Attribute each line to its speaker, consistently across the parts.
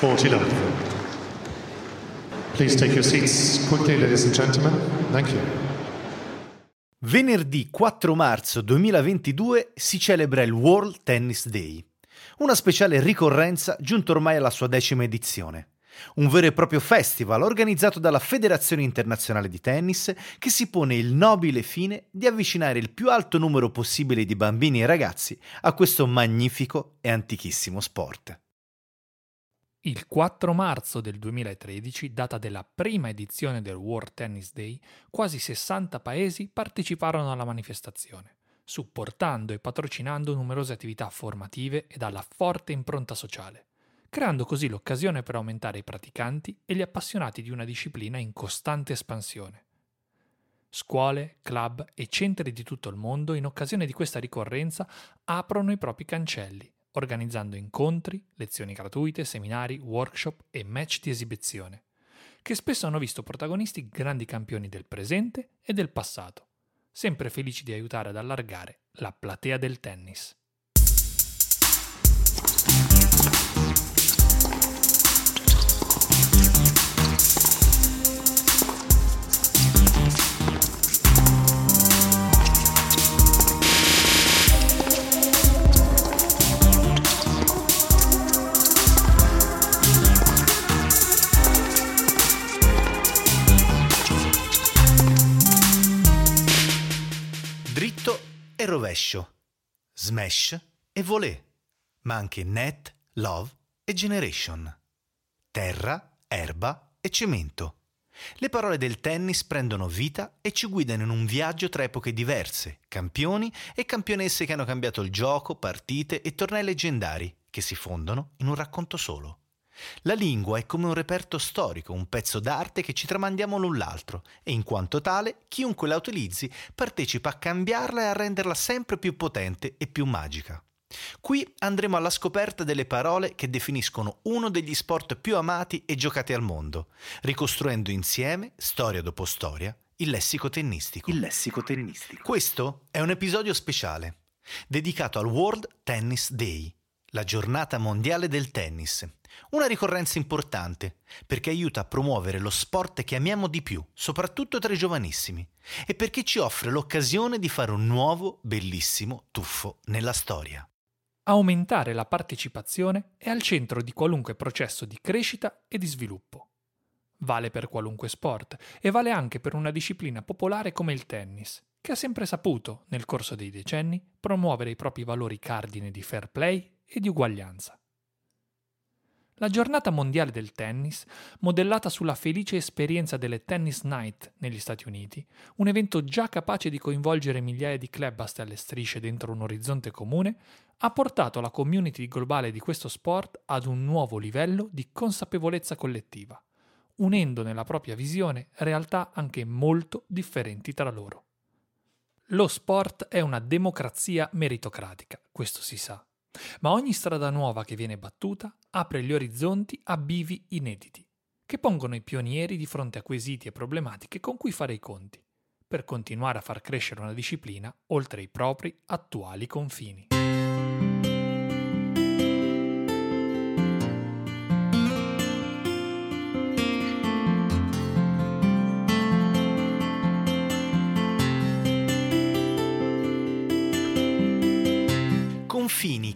Speaker 1: Forty love. Please take your seats quickly, ladies and gentlemen. Thank you.
Speaker 2: Venerdì 4 marzo 2022 si celebra il World Tennis Day, una speciale ricorrenza giunta ormai alla sua decima edizione. Un vero e proprio festival organizzato dalla Federazione Internazionale di Tennis che si pone il nobile fine di avvicinare il più alto numero possibile di bambini e ragazzi a questo magnifico e antichissimo sport.
Speaker 3: Il 4 marzo del 2013, data della prima edizione del World Tennis Day, quasi 60 paesi parteciparono alla manifestazione, supportando e patrocinando numerose attività formative e dalla forte impronta sociale, creando così l'occasione per aumentare i praticanti e gli appassionati di una disciplina in costante espansione. Scuole, club e centri di tutto il mondo in occasione di questa ricorrenza aprono i propri cancelli organizzando incontri, lezioni gratuite, seminari, workshop e match di esibizione, che spesso hanno visto protagonisti grandi campioni del presente e del passato, sempre felici di aiutare ad allargare la platea del tennis.
Speaker 2: Smash e volée, ma anche net, love e generation, terra, erba e cemento. Le parole del tennis prendono vita e ci guidano in un viaggio tra epoche diverse, campioni e campionesse che hanno cambiato il gioco, partite e tornei leggendari che si fondono in un racconto solo. La lingua è come un reperto storico, un pezzo d'arte che ci tramandiamo l'un l'altro e in quanto tale chiunque la utilizzi partecipa a cambiarla e a renderla sempre più potente e più magica. Qui andremo alla scoperta delle parole che definiscono uno degli sport più amati e giocati al mondo, ricostruendo insieme, storia dopo storia, il lessico tennistico.
Speaker 4: Il lessico tennistico.
Speaker 2: Questo è un episodio speciale, dedicato al World Tennis Day, la giornata mondiale del tennis. Una ricorrenza importante perché aiuta a promuovere lo sport che amiamo di più, soprattutto tra i giovanissimi, e perché ci offre l'occasione di fare un nuovo, bellissimo tuffo nella storia.
Speaker 3: Aumentare la partecipazione è al centro di qualunque processo di crescita e di sviluppo. Vale per qualunque sport e vale anche per una disciplina popolare come il tennis, che ha sempre saputo, nel corso dei decenni, promuovere i propri valori cardine di fair play e di uguaglianza. La giornata mondiale del tennis, modellata sulla felice esperienza delle Tennis Night negli Stati Uniti, un evento già capace di coinvolgere migliaia di club a stelle strisce dentro un orizzonte comune, ha portato la community globale di questo sport ad un nuovo livello di consapevolezza collettiva, unendo nella propria visione realtà anche molto differenti tra loro. Lo sport è una democrazia meritocratica, questo si sa ma ogni strada nuova che viene battuta apre gli orizzonti a bivi inediti, che pongono i pionieri di fronte a quesiti e problematiche con cui fare i conti, per continuare a far crescere una disciplina oltre i propri attuali confini.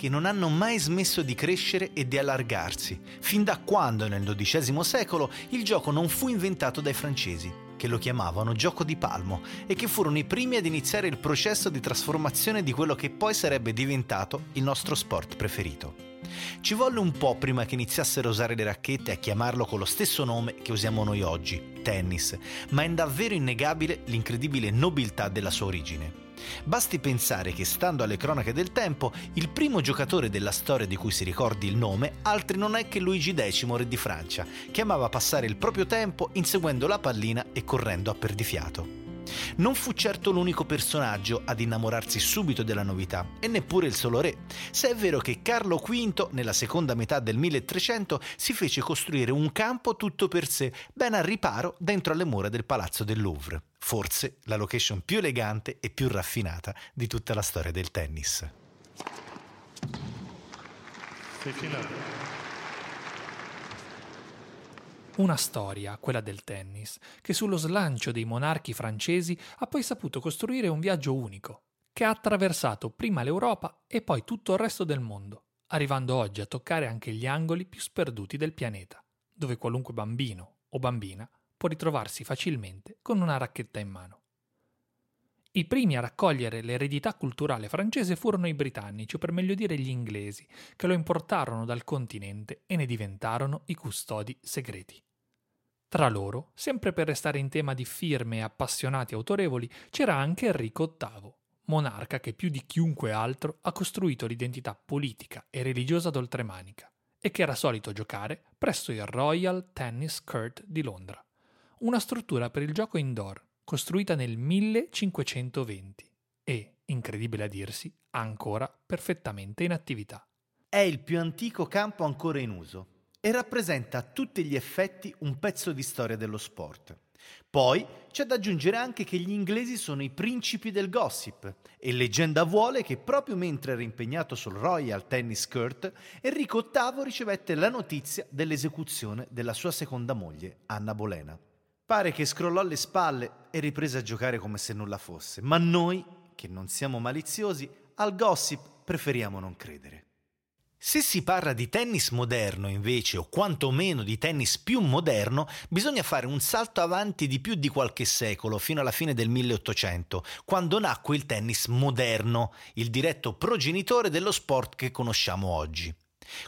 Speaker 2: Che non hanno mai smesso di crescere e di allargarsi, fin da quando nel XII secolo il gioco non fu inventato dai francesi, che lo chiamavano gioco di palmo e che furono i primi ad iniziare il processo di trasformazione di quello che poi sarebbe diventato il nostro sport preferito. Ci volle un po' prima che iniziassero a usare le racchette e a chiamarlo con lo stesso nome che usiamo noi oggi, tennis, ma è davvero innegabile l'incredibile nobiltà della sua origine. Basti pensare che, stando alle cronache del tempo, il primo giocatore della storia di cui si ricordi il nome altri non è che Luigi X, re di Francia, che amava passare il proprio tempo inseguendo la pallina e correndo a perdifiato. Non fu certo l'unico personaggio ad innamorarsi subito della novità, e neppure il solo re, se è vero che Carlo V, nella seconda metà del 1300, si fece costruire un campo tutto per sé, ben al riparo dentro alle mura del palazzo del Louvre, forse la location più elegante e più raffinata di tutta la storia del tennis.
Speaker 3: Una storia, quella del tennis, che sullo slancio dei monarchi francesi ha poi saputo costruire un viaggio unico, che ha attraversato prima l'Europa e poi tutto il resto del mondo, arrivando oggi a toccare anche gli angoli più sperduti del pianeta, dove qualunque bambino o bambina può ritrovarsi facilmente con una racchetta in mano. I primi a raccogliere l'eredità culturale francese furono i britannici, o per meglio dire gli inglesi, che lo importarono dal continente e ne diventarono i custodi segreti. Tra loro, sempre per restare in tema di firme e appassionati autorevoli, c'era anche Enrico VIII, monarca che più di chiunque altro ha costruito l'identità politica e religiosa d'oltremanica e che era solito giocare presso il Royal Tennis Court di Londra, una struttura per il gioco indoor costruita nel 1520 e, incredibile a dirsi, ancora perfettamente in attività.
Speaker 2: È il più antico campo ancora in uso e rappresenta a tutti gli effetti un pezzo di storia dello sport. Poi c'è da aggiungere anche che gli inglesi sono i principi del gossip e leggenda vuole che proprio mentre era impegnato sul Royal Tennis Court, Enrico VIII ricevette la notizia dell'esecuzione della sua seconda moglie, Anna Bolena. Pare che scrollò le spalle e riprese a giocare come se nulla fosse, ma noi, che non siamo maliziosi, al gossip preferiamo non credere. Se si parla di tennis moderno invece, o quantomeno di tennis più moderno, bisogna fare un salto avanti di più di qualche secolo, fino alla fine del 1800, quando nacque il tennis moderno, il diretto progenitore dello sport che conosciamo oggi.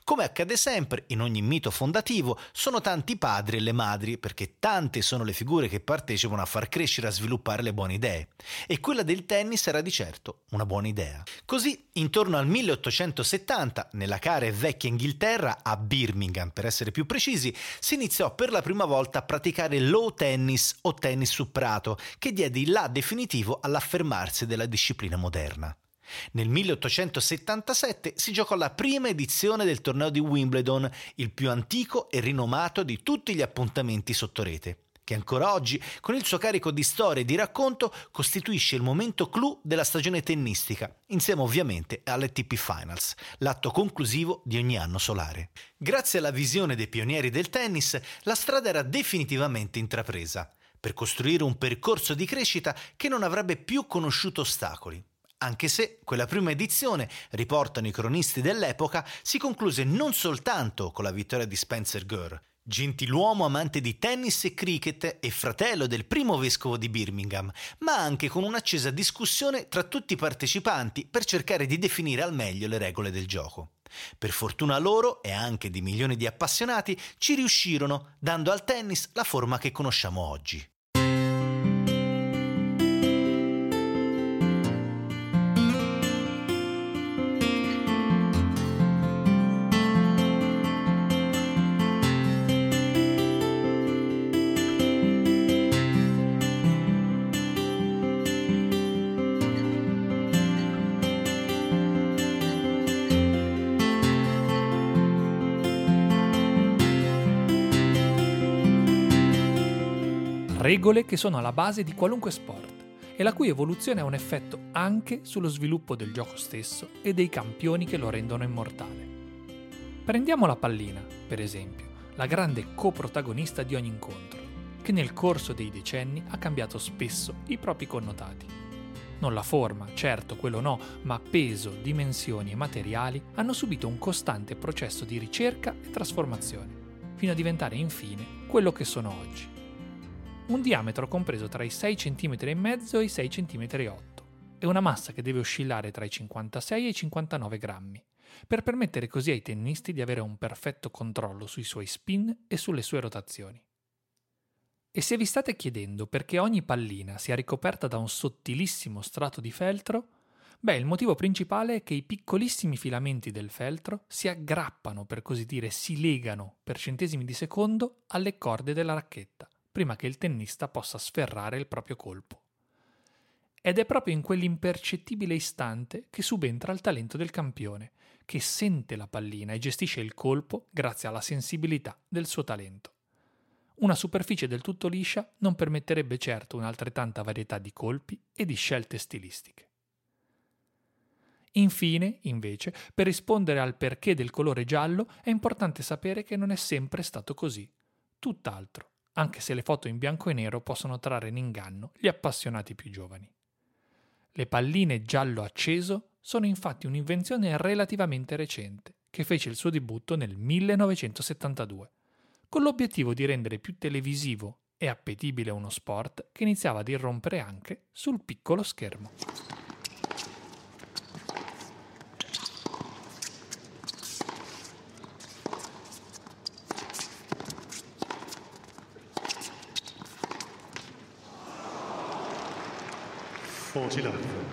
Speaker 2: Come accade sempre in ogni mito fondativo, sono tanti i padri e le madri perché tante sono le figure che partecipano a far crescere e a sviluppare le buone idee. E quella del tennis era di certo una buona idea. Così, intorno al 1870, nella cara e vecchia Inghilterra, a Birmingham per essere più precisi, si iniziò per la prima volta a praticare low tennis o tennis su prato, che diede il là definitivo all'affermarsi della disciplina moderna. Nel 1877 si giocò la prima edizione del torneo di Wimbledon, il più antico e rinomato di tutti gli appuntamenti sotto rete, che ancora oggi, con il suo carico di storia e di racconto, costituisce il momento clou della stagione tennistica, insieme ovviamente all'ATP Finals, l'atto conclusivo di ogni anno solare. Grazie alla visione dei pionieri del tennis, la strada era definitivamente intrapresa per costruire un percorso di crescita che non avrebbe più conosciuto ostacoli anche se quella prima edizione, riportano i cronisti dell'epoca, si concluse non soltanto con la vittoria di Spencer Gurr, gentiluomo amante di tennis e cricket e fratello del primo vescovo di Birmingham, ma anche con un'accesa discussione tra tutti i partecipanti per cercare di definire al meglio le regole del gioco. Per fortuna loro e anche di milioni di appassionati ci riuscirono, dando al tennis la forma che conosciamo oggi.
Speaker 3: Regole che sono alla base di qualunque sport e la cui evoluzione ha un effetto anche sullo sviluppo del gioco stesso e dei campioni che lo rendono immortale. Prendiamo la pallina, per esempio, la grande coprotagonista di ogni incontro, che nel corso dei decenni ha cambiato spesso i propri connotati. Non la forma, certo, quello no, ma peso, dimensioni e materiali hanno subito un costante processo di ricerca e trasformazione, fino a diventare infine quello che sono oggi un diametro compreso tra i 6 cm e i 6 cm e 8 e una massa che deve oscillare tra i 56 e i 59 grammi, per permettere così ai tennisti di avere un perfetto controllo sui suoi spin e sulle sue rotazioni. E se vi state chiedendo perché ogni pallina sia ricoperta da un sottilissimo strato di feltro, beh, il motivo principale è che i piccolissimi filamenti del feltro si aggrappano, per così dire, si legano per centesimi di secondo alle corde della racchetta, prima che il tennista possa sferrare il proprio colpo. Ed è proprio in quell'impercettibile istante che subentra il talento del campione, che sente la pallina e gestisce il colpo grazie alla sensibilità del suo talento. Una superficie del tutto liscia non permetterebbe certo un'altrettanta varietà di colpi e di scelte stilistiche. Infine, invece, per rispondere al perché del colore giallo è importante sapere che non è sempre stato così. Tutt'altro, anche se le foto in bianco e nero possono trarre in inganno gli appassionati più giovani. Le palline giallo acceso sono infatti un'invenzione relativamente recente, che fece il suo debutto nel 1972, con l'obiettivo di rendere più televisivo e appetibile uno sport che iniziava ad irrompere anche sul piccolo schermo.
Speaker 1: 40 love.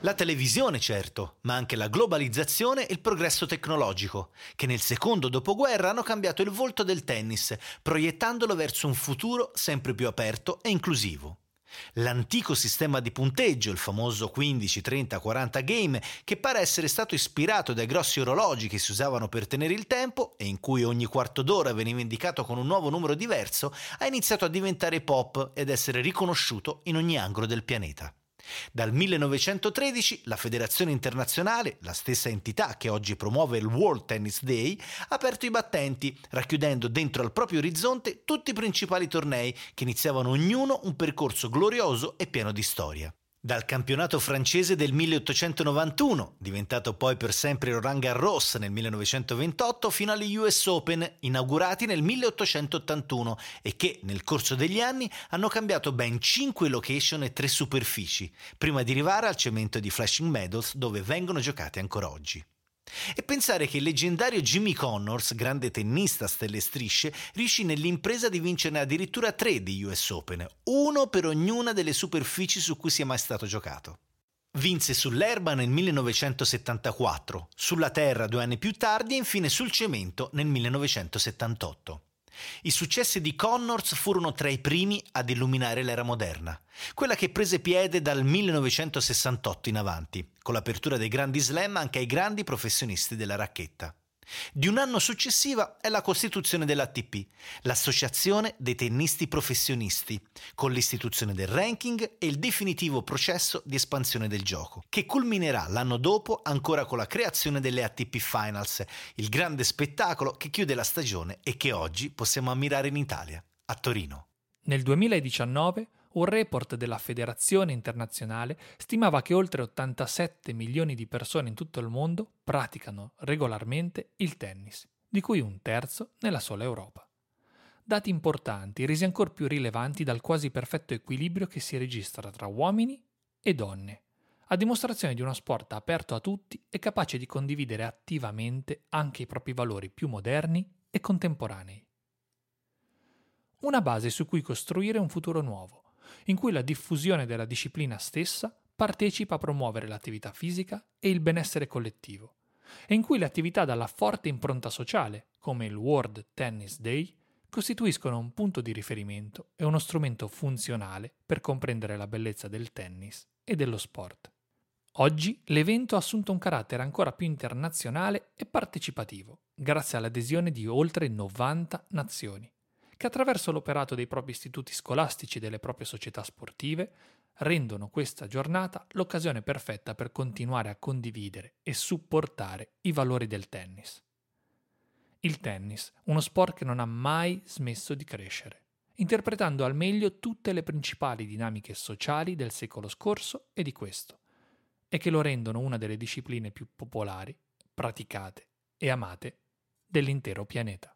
Speaker 2: La televisione, certo, ma anche la globalizzazione e il progresso tecnologico, che nel secondo dopoguerra hanno cambiato il volto del tennis, proiettandolo verso un futuro sempre più aperto e inclusivo. L'antico sistema di punteggio, il famoso 15, 30, 40 game, che pare essere stato ispirato dai grossi orologi che si usavano per tenere il tempo e in cui ogni quarto d'ora veniva indicato con un nuovo numero diverso, ha iniziato a diventare pop ed essere riconosciuto in ogni angolo del pianeta. Dal 1913 la Federazione Internazionale, la stessa entità che oggi promuove il World Tennis Day, ha aperto i battenti, racchiudendo dentro al proprio orizzonte tutti i principali tornei che iniziavano ognuno un percorso glorioso e pieno di storia dal campionato francese del 1891, diventato poi per sempre Roland Garros nel 1928, fino agli US Open, inaugurati nel 1881 e che, nel corso degli anni, hanno cambiato ben 5 location e 3 superfici, prima di arrivare al cemento di Flashing Meadows dove vengono giocati ancora oggi. E pensare che il leggendario Jimmy Connors, grande tennista stelle strisce, riuscì nell'impresa di vincerne addirittura tre di US Open, uno per ognuna delle superfici su cui sia mai stato giocato. Vinse sull'erba nel 1974, sulla terra due anni più tardi e infine sul cemento nel 1978. I successi di Connors furono tra i primi ad illuminare l'era moderna, quella che prese piede dal 1968 in avanti, con l'apertura dei grandi slam anche ai grandi professionisti della racchetta. Di un anno successiva è la costituzione dell'ATP, l'Associazione dei tennisti professionisti, con l'istituzione del ranking e il definitivo processo di espansione del gioco, che culminerà l'anno dopo ancora con la creazione delle ATP Finals, il grande spettacolo che chiude la stagione e che oggi possiamo ammirare in Italia, a Torino.
Speaker 3: Nel 2019 un report della Federazione internazionale stimava che oltre 87 milioni di persone in tutto il mondo praticano regolarmente il tennis, di cui un terzo nella sola Europa. Dati importanti, resi ancora più rilevanti dal quasi perfetto equilibrio che si registra tra uomini e donne, a dimostrazione di uno sport aperto a tutti e capace di condividere attivamente anche i propri valori più moderni e contemporanei. Una base su cui costruire un futuro nuovo, in cui la diffusione della disciplina stessa partecipa a promuovere l'attività fisica e il benessere collettivo, e in cui le attività dalla forte impronta sociale, come il World Tennis Day, costituiscono un punto di riferimento e uno strumento funzionale per comprendere la bellezza del tennis e dello sport. Oggi l'evento ha assunto un carattere ancora più internazionale e partecipativo, grazie all'adesione di oltre 90 nazioni che attraverso l'operato dei propri istituti scolastici e delle proprie società sportive rendono questa giornata l'occasione perfetta per continuare a condividere e supportare i valori del tennis. Il tennis, uno sport che non ha mai smesso di crescere, interpretando al meglio tutte le principali dinamiche sociali del secolo scorso e di questo, e che lo rendono una delle discipline più popolari, praticate e amate dell'intero pianeta.